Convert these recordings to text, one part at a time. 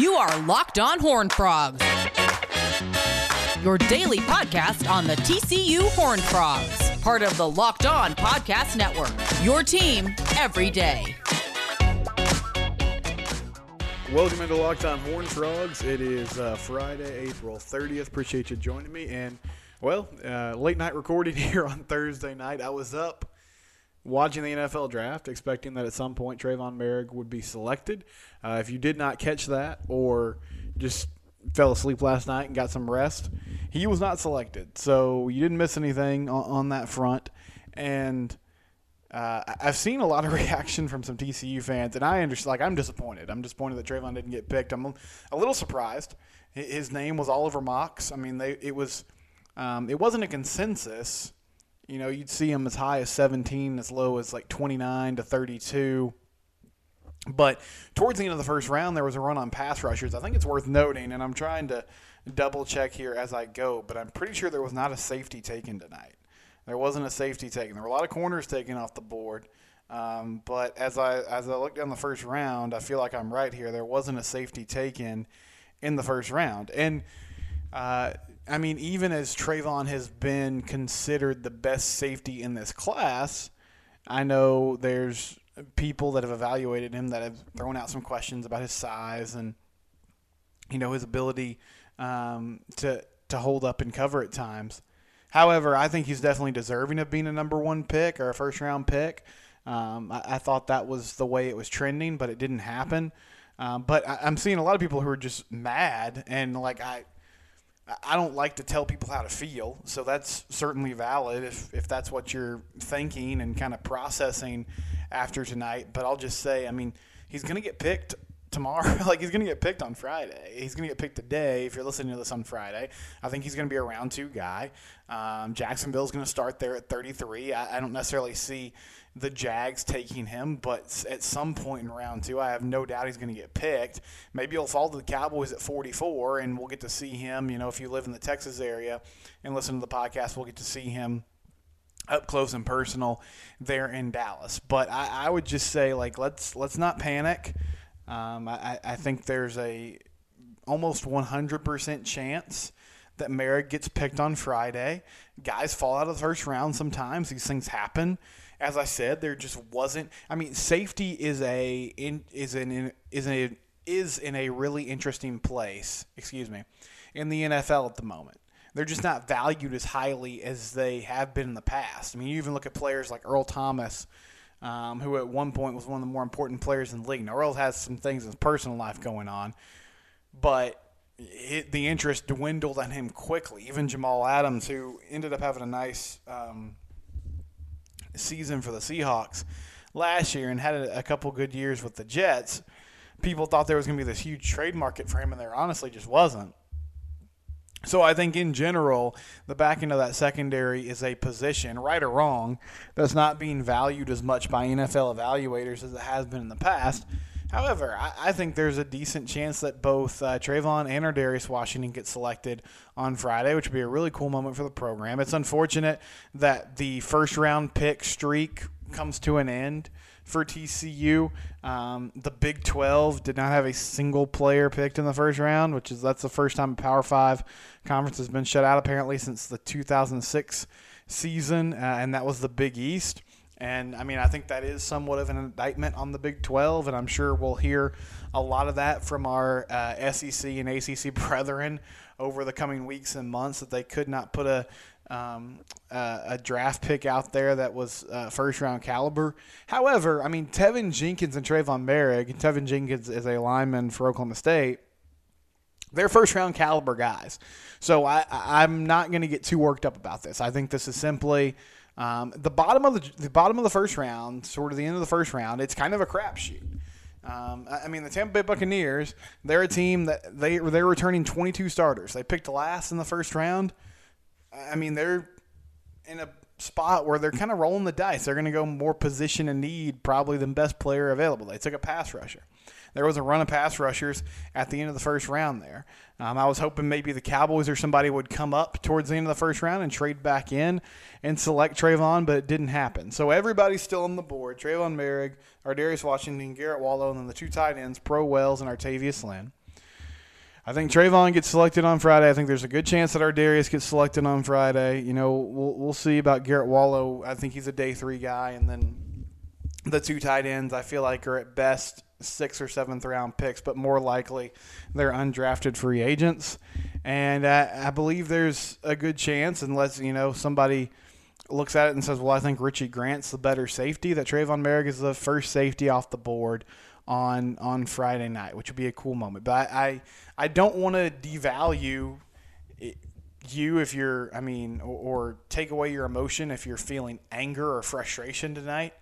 You are Locked On Horn Frogs, your daily podcast on the TCU Horn Frogs, part of the Locked On Podcast Network. Your team every day. Welcome into Locked On Horn Frogs. It is uh, Friday, April 30th. Appreciate you joining me. And, well, uh, late night recording here on Thursday night. I was up watching the NFL draft, expecting that at some point Trevon Moehrig would be selected. Uh, if you did not catch that or just fell asleep last night and got some rest, he was not selected. So you didn't miss anything on, on that front. And uh, I've seen a lot of reaction from some TCU fans, and I understand. Like, I'm disappointed. I'm disappointed that Trevon didn't get picked. I'm a little surprised. His name was Oliver Mox. I mean, they it was um, it wasn't a consensus you know, you'd see him as high as 17, as low as like 29 to 32. But towards the end of the first round, there was a run on pass rushers. I think it's worth noting, and I'm trying to double check here as I go, but I'm pretty sure there was not a safety taken tonight. There wasn't a safety taken. There were a lot of corners taken off the board. Um, but as I as I look down the first round, I feel like I'm right here. There wasn't a safety taken in the first round, and uh, I mean, even as Trevon has been considered the best safety in this class, I know there's people that have evaluated him that have thrown out some questions about his size and you know his ability um, to to hold up and cover at times. However, I think he's definitely deserving of being a number one pick or a first round pick. Um, I, I, thought that was the way it was trending, but it didn't happen. Um, but I, I'm seeing a lot of people who are just mad and like I I don't like to tell people how to feel, so that's certainly valid if, if that's what you're thinking and kind of processing after tonight. But I'll just say, I mean, he's going to get picked tomorrow. like he's going to get picked on Friday. He's going to get picked today. If you're listening to this on Friday, I think he's going to be a round two guy. Um, Jacksonville's going to start there at 33. I, I don't necessarily see the Jags taking him, but at some point in round two, I have no doubt he's going to get picked. Maybe he'll fall to the Cowboys at 44, and we'll get to see him. You know, if you live in the Texas area and listen to the podcast, we'll get to see him up close and personal there in Dallas. But I, I would just say, like, let's let's not panic. Um, I, I think there's a almost 100% chance that Moehrig gets picked on Friday. Guys fall out of the first round sometimes. These things happen as I said, there just wasn't. I mean, safety is a in, is an is a is in a really interesting place. Excuse me, in the NFL at the moment. They're just not valued as highly as they have been in the past. I mean, you even look at players like Earl Thomas, um, who at one point was one of the more important players in the league. Now, Earl has some things in his personal life going on, but it, the interest dwindled on him quickly. Even Jamal Adams, who ended up having a nice um, season for the Seahawks last year and had a, couple good years with the Jets, people thought there was going to be this huge trade market for him, and there honestly just wasn't. So I think in general, the back end of that secondary is a position, right or wrong, that's not being valued as much by NFL evaluators as it has been in the past. However, I, I think there's a decent chance that both uh, Trevon and Darius Washington get selected on Friday, which would be a really cool moment for the program. It's unfortunate that the first round pick streak comes to an end for TCU. Um, the Big 12 did not have a single player picked in the first round, which is that's the first time a Power Five conference has been shut out apparently since the 2006 season, uh, and that was the Big East. And I mean, I think that is somewhat of an indictment on the Big 12, and I'm sure we'll hear a lot of that from our uh, SEC and ACC brethren over the coming weeks and months that they could not put a um, uh, a draft pick out there that was uh, first round caliber. However, I mean, Teven Jenkins and Trevon Moehrig, and Teven Jenkins is a lineman for Oklahoma State. They're first round caliber guys. So I, I'm not going to get too worked up about this. I think this is simply um, the bottom of the, the bottom of the first round, sort of the end of the first round, it's kind of a crapshoot. Um, I mean, the Tampa Bay Buccaneers, they're a team that they they're returning 22 starters. They picked last in the first round. I mean, they're in a spot where they're kind of rolling the dice. They're going to go more position and need probably than best player available. They took a pass rusher there was a run of pass rushers at the end of the first round there. Um, I was hoping maybe the Cowboys or somebody would come up towards the end of the first round and trade back in and select Trevon, but it didn't happen. So everybody's still on the board. Trevon Moehrig, Darius Washington, Garret Wallow, and then the two tight ends, Pro Wells and Artayvious Lynn. I think Trevon gets selected on Friday. I think there's a good chance that Ar'Darius gets selected on Friday. You know, we'll we'll see about Garret Wallow. I think he's a day three guy, and then the two tight ends I feel like are at best sixth or seventh round picks, but more likely they're undrafted free agents. And I, I believe there's a good chance, unless you know somebody looks at it and says, "Well, I think Richie Grant's the better safety." That Trevon Moehrig is the first safety off the board on on Friday night, which would be a cool moment. But I I, I don't want to devalue you if you're I mean or, or, take away your emotion if you're feeling anger or frustration tonight.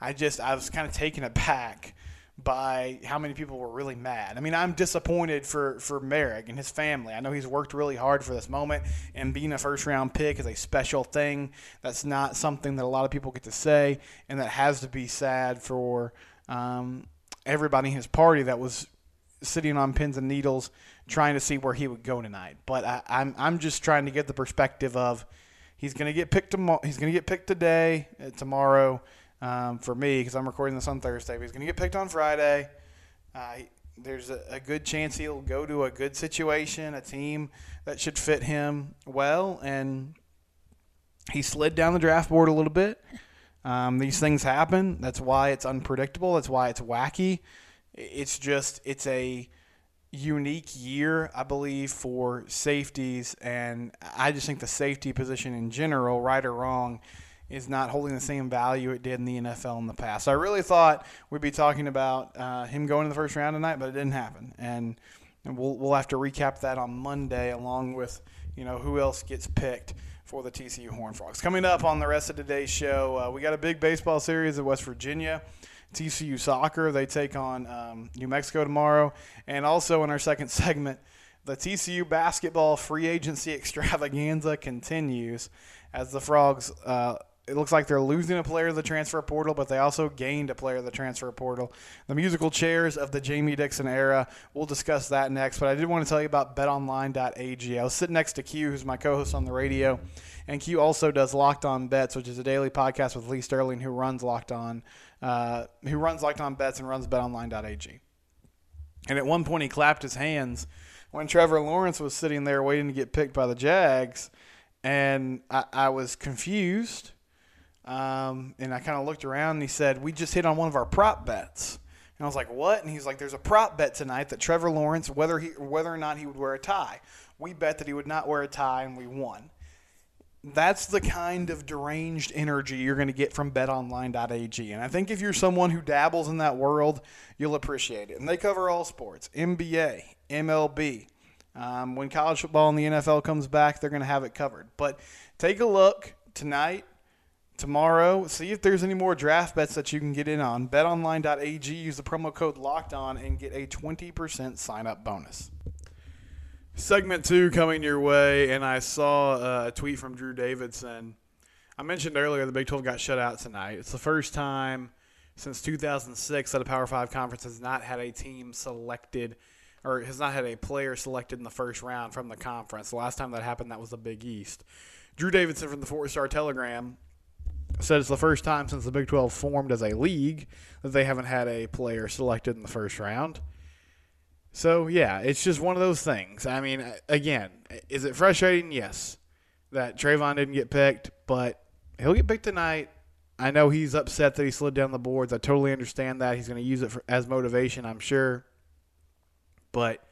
I just I was kind of taken aback by how many people were really mad. I mean, I'm disappointed for for Moehrig and his family. I know he's worked really hard for this moment, and being a first round pick is a special thing. That's not something that a lot of people get to say, and that has to be sad for um, everybody in his party that was sitting on pins and needles trying to see where he would go tonight. But I, I'm I'm just trying to get the perspective of he's going to get picked tomorrow. He's going to get picked today, uh, tomorrow um, for me because I'm recording this on Thursday. But he's going to get picked on Friday. Uh, there's a, a, good chance he'll go to a good situation, a team that should fit him well, and he slid down the draft board a little bit. Um, these things happen. That's why it's unpredictable. That's why it's wacky. It's just it's a unique year, I believe, for safeties, and I just think the safety position in general, right or wrong, is not holding the same value it did in the NFL in the past. So I really thought we'd be talking about uh, him going in the first round tonight, but it didn't happen, and, we'll we'll have to recap that on Monday, along with you know who else gets picked for the TCU Horned Frogs. Coming up on the rest of today's show, uh, we got a big baseball series at West Virginia. TCU soccer. They take on um, New Mexico tomorrow. And also in our second segment, the TCU basketball free agency extravaganza continues as the Frogs. Uh, it looks like they're losing a player to the transfer portal, but they also gained a player to the transfer portal. The musical chairs of the Jamie Dixon era. We'll discuss that next. But I did want to tell you about betonline.ag. I was sitting next to Q, who's my co host on the radio. And Q also does Locked On Bets, which is a daily podcast with Lee Sterling, who runs Locked On, uh, who runs Locked On Bets and runs BetOnline.ag. And at one point, he clapped his hands when Trevor Lawrence was sitting there waiting to get picked by the Jags, and I, I was confused. Um, and I kind of looked around, and he said, "We just hit on one of our prop bets." And I was like, "What?" And he's like, "There's a prop bet tonight that Trevor Lawrence, whether he whether or not he would wear a tie, we bet that he would not wear a tie, and we won." that's the kind of deranged energy you're going to get from betonline.ag. And I think if you're someone who dabbles in that world, you'll appreciate it. And they cover all sports NBA, MLB. Um, when college football and the NFL comes back, they're going to have it covered. But take a look tonight, tomorrow, see if there's any more draft bets that you can get in on. BetOnline.ag, use the promo code LOCKED ON and get a 20% sign up bonus. Segment two coming your way, and I saw uh, a tweet from Drew Davison. I mentioned earlier the Big 12 got shut out tonight. It's the first time since 2006 that a Power Five conference has not had a team selected or has not had a player selected in the first round from the conference. The last time that happened, that was the Big East. Drew Davison from the Four Star Telegram said it's the first time since the Big 12 formed as a league that they haven't had a player selected in the first round. So yeah, it's just one of those things. I mean, again, is it frustrating? Yes, that Trevon didn't get picked, but he'll get picked tonight. I know he's upset that he slid down the boards. I totally understand that. He's going to use it for, as motivation, I'm sure. But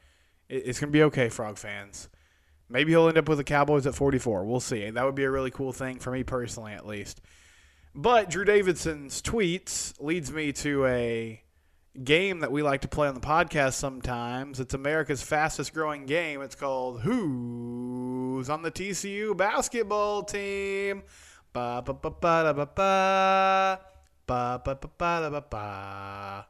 it's going to be okay, Frog fans. Maybe he'll end up with the Cowboys at 44. We'll see. That would be a really cool thing for me personally, at least. But Drew Davison's tweets leads me to a game that we like to play on the podcast sometimes. It's America's fastest growing game. It's called Who's on the TCU basketball team? Ba ba ba ba da ba ba. Ba ba ba ba da ba ba.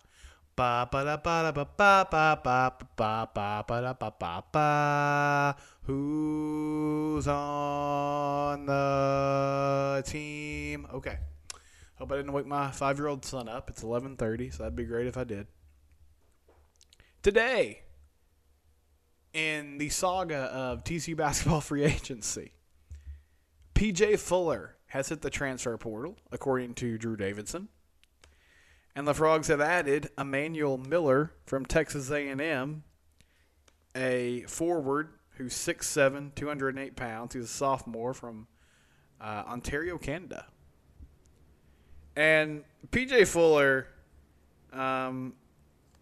Ba ba da ba da ba ba ba ba ba ba ba da ba ba ba. Who's on the team? Okay. Hope I didn't wake my five year old son up. It's 11:30, so that'd be great if I did. Today, in the saga of TCU basketball free agency, PJ Fuller has hit the transfer portal, according to Drew Davison. And the Frogs have added Emmanuel Miller from Texas A&M a forward who's 6'7", 208 pounds. He's a sophomore from uh, Ontario, Canada. And PJ Fuller, um,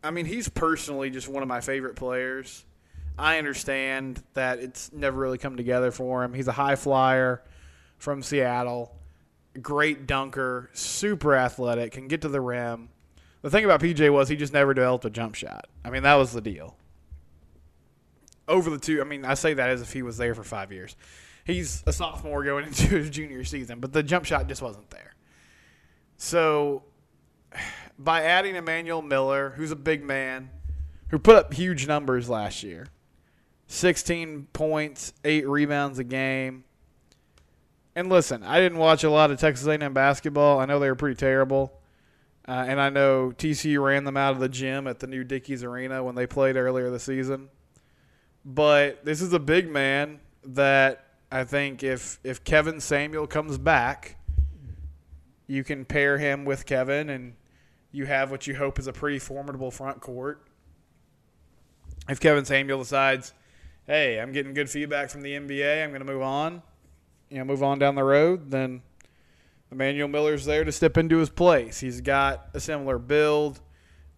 I mean, he's personally just one of my favorite players. I understand that it's never really come together for him. He's a high flyer from Seattle, great dunker, super athletic, can get to the rim. The thing about PJ was he just never developed a jump shot. I mean, that was the deal. Over the two, I mean, I say that as if he was there for five years. He's a sophomore going into his junior season, but the jump shot just wasn't there. So, by adding Emmanuel Miller, who's a big man, who put up huge numbers last year 16 points, 8 rebounds a game. And listen, I didn't watch a lot of Texas A&M basketball. I know they were pretty terrible. Uh, and I know TCU ran them out of the gym at the new Dickies Arena when they played earlier this season. But this is a big man that I think if if Kevin Samuel comes back, you can pair him with Kevin and you have what you hope is a pretty formidable front court. If Kevin Samuel decides, hey, I'm getting good feedback from the NBA, I'm going to move on, you know, move on down the road, then Emmanuel Miller's there to step into his place. He's got a similar build,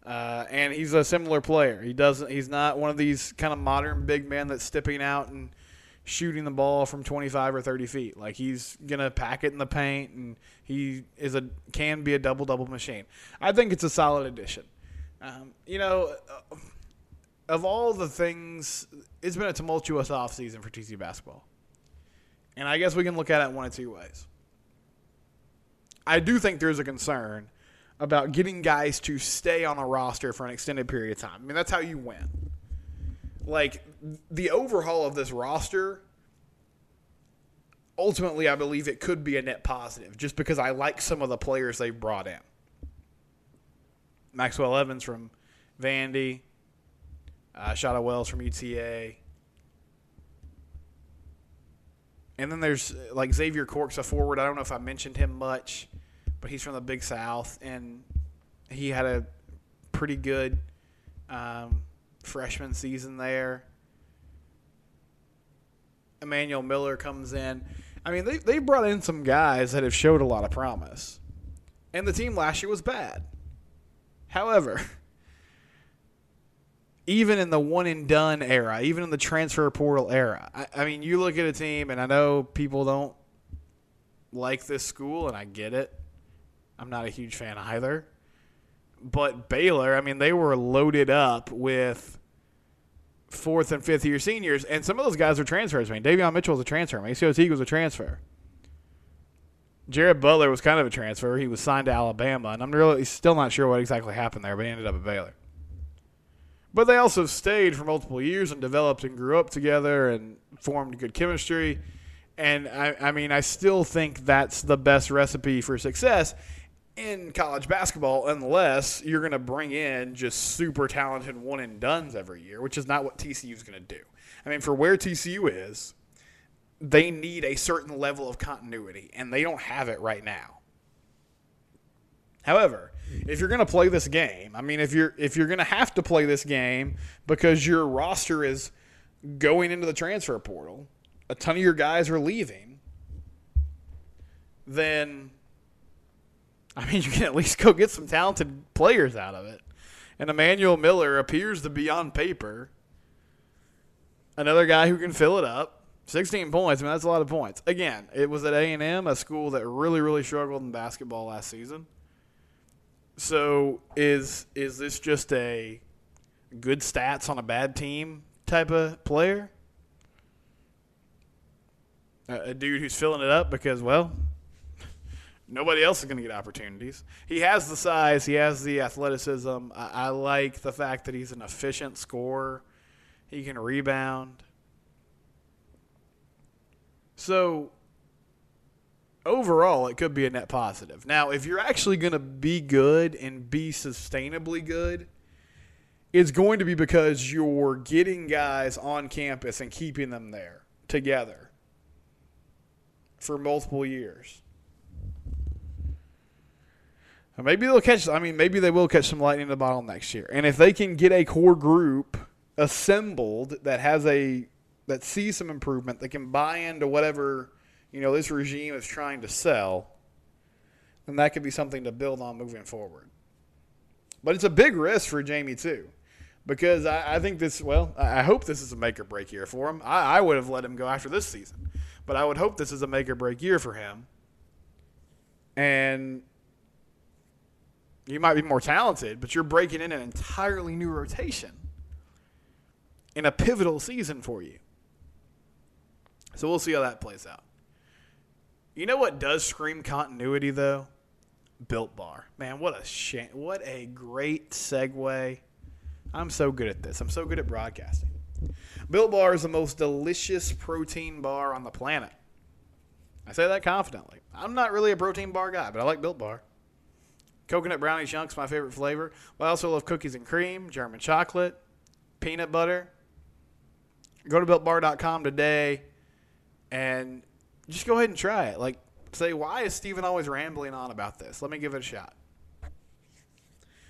uh, and he's a similar player. He doesn't. He's not one of these kind of modern big men that's stepping out and shooting the ball from 25 or 30 feet. Like he's gonna pack it in the paint, and he is a can be a double double machine. I think it's a solid addition. Um, you know, uh, of all the things, it's been a tumultuous offseason for TC basketball, and I guess we can look at it one of two ways. I do think there's a concern about getting guys to stay on a roster for an extended period of time. I mean, that's how you win. Like the overhaul of this roster, ultimately, I believe it could be a net positive just because I like some of the players they brought in. Maxwell Evans from Vandy, uh, Shahada Wells from UTA. And then there's like Xavier Cork's a forward. I don't know if I mentioned him much but he's from the Big South, and he had a pretty good um, freshman season there. Emmanuel Miller comes in. I mean, they, they brought in some guys that have showed a lot of promise. And the team last year was bad. However, even in the one and done era, even in the transfer portal era, I, I mean, you look at a team, and I know people don't like this school, and I get it. I'm not a huge fan either. But Baylor, I mean, they were loaded up with fourth and fifth year seniors, and some of those guys are transfers. I mean, Davion Mitchell was a transfer. MaCio Teague was a transfer. Jared Butler was kind of a transfer. He was signed to Alabama, and I'm really still not sure what exactly happened there, but he ended up at Baylor. But they also stayed for multiple years and developed and grew up together and formed good chemistry. And I, I mean, I still think that's the best recipe for success in college basketball unless you're going to bring in just super talented one and duns every year, which is not what TCU is going to do. I mean, for where TCU is, they need a certain level of continuity, and they don't have it right now. However, if you're going to play this game, I mean, if you're if you're going to have to play this game because your roster is going into the transfer portal, a ton of your guys are leaving, then I mean, you can at least go get some talented players out of it. And Emmanuel Miller appears to be on paper another guy who can fill it up. 16 points, I mean that's a lot of points. Again, it was at A&M, a school that really really struggled in basketball last season. So is is this just a good stats on a bad team type of player? A, a dude who's filling it up because well, Nobody else is going to get opportunities. He has the size, he has the athleticism. I, I, like the fact that he's an efficient scorer. He can rebound. So, overall, it could be a net positive. Now, if you're actually going to be good and be sustainably good, it's going to be because you're getting guys on campus and keeping them there together for multiple years. Maybe they'll catch. I mean, maybe they will catch some lightning in the bottle next year. And if they can get a core group assembled that has a that sees some improvement that can buy into whatever you know this regime is trying to sell, then that could be something to build on moving forward. But it's a big risk for Jamie too, because I, I think this. Well, I hope this is a make or break year for him. I, I would have let him go after this season, but I would hope this is a make or break year for him. And you might be more talented, but you're breaking in an entirely new rotation in a pivotal season for you. So we'll see how that plays out. You know what does scream continuity though? Built Bar. Man, what a. What a great segue. I'm so good at this. I'm so good at broadcasting. Built Bar is the most delicious protein bar on the planet. I say that confidently. I'm not really a protein bar guy, but I like Built Bar. Coconut brownie chunks, my favorite flavor. But I also love cookies and cream, German chocolate, peanut butter. Go to builtbar.com today and just go ahead and try it. Like, say, why is Steven always rambling on about this? Let me give it a shot.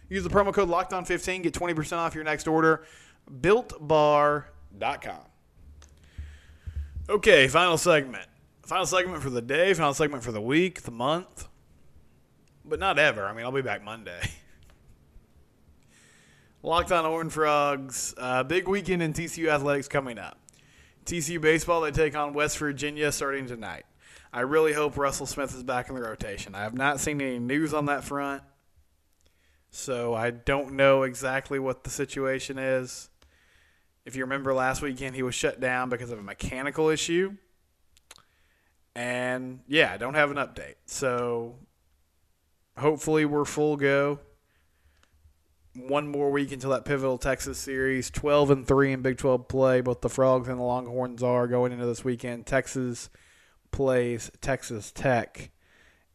Use the promo code LOCKEDON15, get 20% off your next order. BuiltBar.com. Okay, final segment. Final segment for the day, final segment for the week, the month. But not ever. I mean, I'll be back Monday. Locked on Horned Frogs. Uh, big weekend in TCU athletics coming up. TCU baseball, they take on West Virginia starting tonight. I really hope Russell Smith is back in the rotation. I have not seen any news on that front, so I don't know exactly what the situation is. If you remember last weekend, he was shut down because of a mechanical issue. And yeah, I don't have an update. So hopefully we're full go one more week until that pivotal Texas series. 12 and 3 in Big 12 play. Both the Frogs and the Longhorns are going into this weekend. Texas plays Texas Tech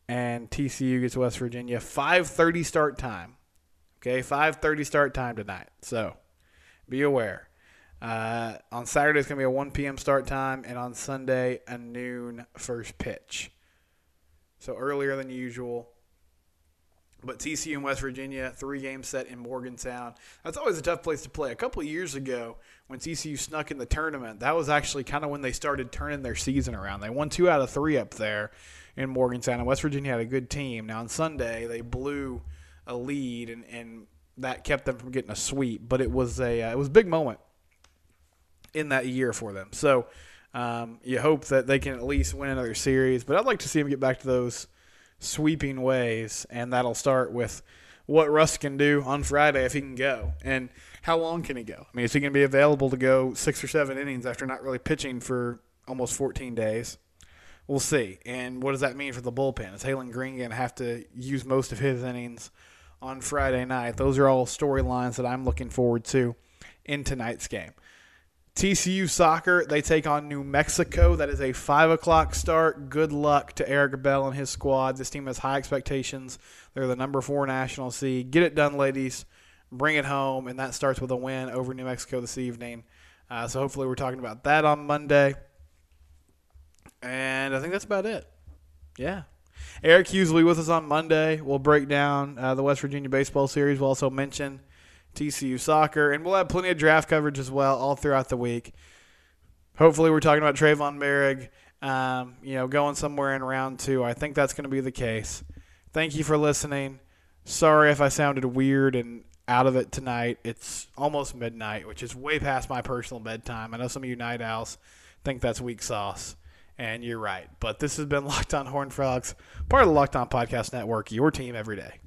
and TCU gets West Virginia. 5:30 start time. Okay, 5:30 start time tonight. So, be aware. Uh, on Saturday it's going to be a 1 p.m. start time and on Sunday a noon first pitch. So earlier than usual. But TCU and West Virginia, three game set in Morgantown. That's always a tough place to play. A couple of years ago, when TCU snuck in the tournament, that was actually kind of when they started turning their season around. They won two out of three up there in Morgantown, and West Virginia had a good team. Now, on Sunday, they blew a lead, and, and that kept them from getting a sweep. But it was a uh, it was a big moment in that year for them. So um, you hope that they can at least win another series. But I'd like to see them get back to those sweeping ways, and that'll start with what Russ can do on Friday if he can go, and how long can he go? I mean, is he going to be available to go six or seven innings after not really pitching for almost 14 days? We'll see. And what does that mean for the bullpen? Is Haylen Green going to have to use most of his innings on Friday night? Those are all storylines that I'm looking forward to in tonight's game. TCU soccer, they take on New Mexico. That is a 5 o'clock start. Good luck to Eric Bell and his squad. This team has high expectations. They're the number four national seed. Get it done, ladies. Bring it home. And that starts with a win over New Mexico this evening. Uh, so hopefully, we're talking about that on Monday. And I think that's about it. Yeah. Eric Hughes will be with us on Monday. We'll break down uh, the West Virginia baseball series. We'll also mention TCU soccer, and we'll have plenty of draft coverage as well all throughout the week. Hopefully, we're talking about Trevon Moehrig, um, you know, going somewhere in round two. I think that's going to be the case. Thank you for listening. Sorry if I sounded weird and out of it tonight. It's almost midnight, which is way past my personal bedtime. I know some of you night owls think that's weak sauce, and you're right. But this has been Locked On Horn Frogs, part of the Locked On Podcast Network, your team every day.